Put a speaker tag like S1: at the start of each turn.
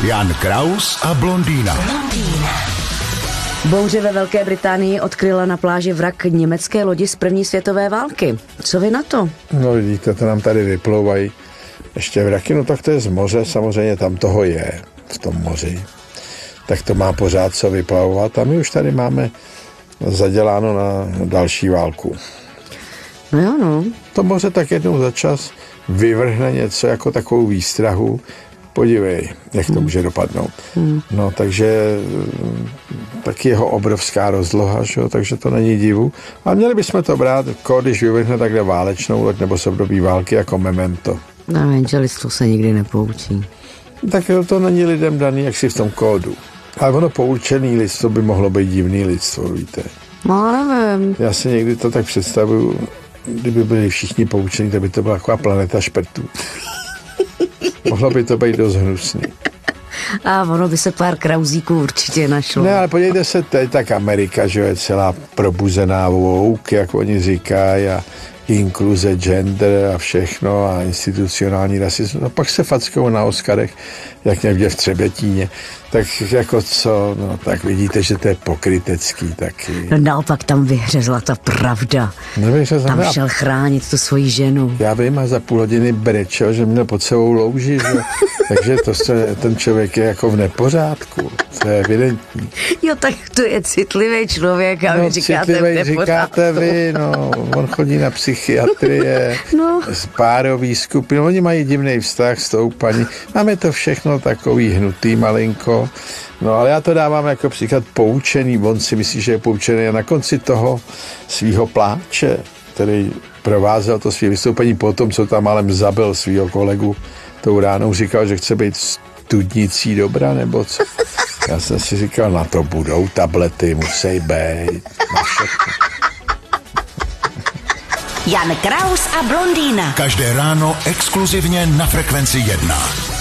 S1: Jan Kraus a blondýna.
S2: Bouře ve Velké Británii odkryla na pláži vrak německé lodi z první světové války. Co vy na to?
S3: No vidíte, to nám tady vyplouvají ještě vraky, no tak to je z moře, samozřejmě tam toho je v tom moři. Tak to má pořád co vyplavovat a my už tady máme zaděláno na další válku.
S2: No jo, no.
S3: To moře tak jednou za čas vyvrhne něco jako takovou výstrahu, podívej, jak to může dopadnout. No, takže mm, taky jeho obrovská rozloha, že takže to není divu. A měli bychom to brát, když vyvrhne takhle válečnou loď nebo se období války jako memento.
S2: Na evangelistů se nikdy nepoučí.
S3: Tak jo, to není lidem daný, jak si v tom kódu. Ale ono poučený lidstvo by mohlo být divný lidstvo, víte.
S2: No, nevím.
S3: Já si někdy to tak představuju, kdyby byli všichni poučení, tak by to byla taková planeta šprtů. Mohlo by to být dost hnusný.
S2: A ono by se pár krauzíků určitě našlo.
S3: Ne, ale podívejte se teď, tak Amerika, že je celá probuzená woke, jak oni říkají, a inkluze, gender a všechno a institucionální rasismus. No pak se fackou na Oscarech, jak někde v Třebetíně. Tak jako co, no tak vidíte, že to je pokrytecký taky.
S2: No naopak tam vyhřezla ta pravda.
S3: Nevyhřezla,
S2: Tam
S3: a
S2: šel chránit tu svoji ženu.
S3: Já vím, a za půl hodiny brečel, že měl pod sebou louži, že? takže to se, ten člověk je jako v nepořádku. To je evidentní.
S2: Jo, tak to je citlivý člověk a vy
S3: No,
S2: říkáte
S3: citlivej
S2: v nepořádku.
S3: říkáte vy, no, on chodí na psychiatrie,
S2: No.
S3: z párový skupiny, oni mají divný vztah s tou paní. Máme to všechno takový hnutý malinko, no ale já to dávám jako příklad poučený, on si myslí, že je poučený a na konci toho svého pláče, který provázel to svý vystoupení po tom, co tam ale zabil svého kolegu tou ránou, říkal, že chce být studnicí dobra, nebo co? Já jsem si říkal, na to budou tablety, musí být. Na všechno.
S4: Jan Kraus a blondýna.
S1: Každé ráno exkluzivně na Frekvenci 1.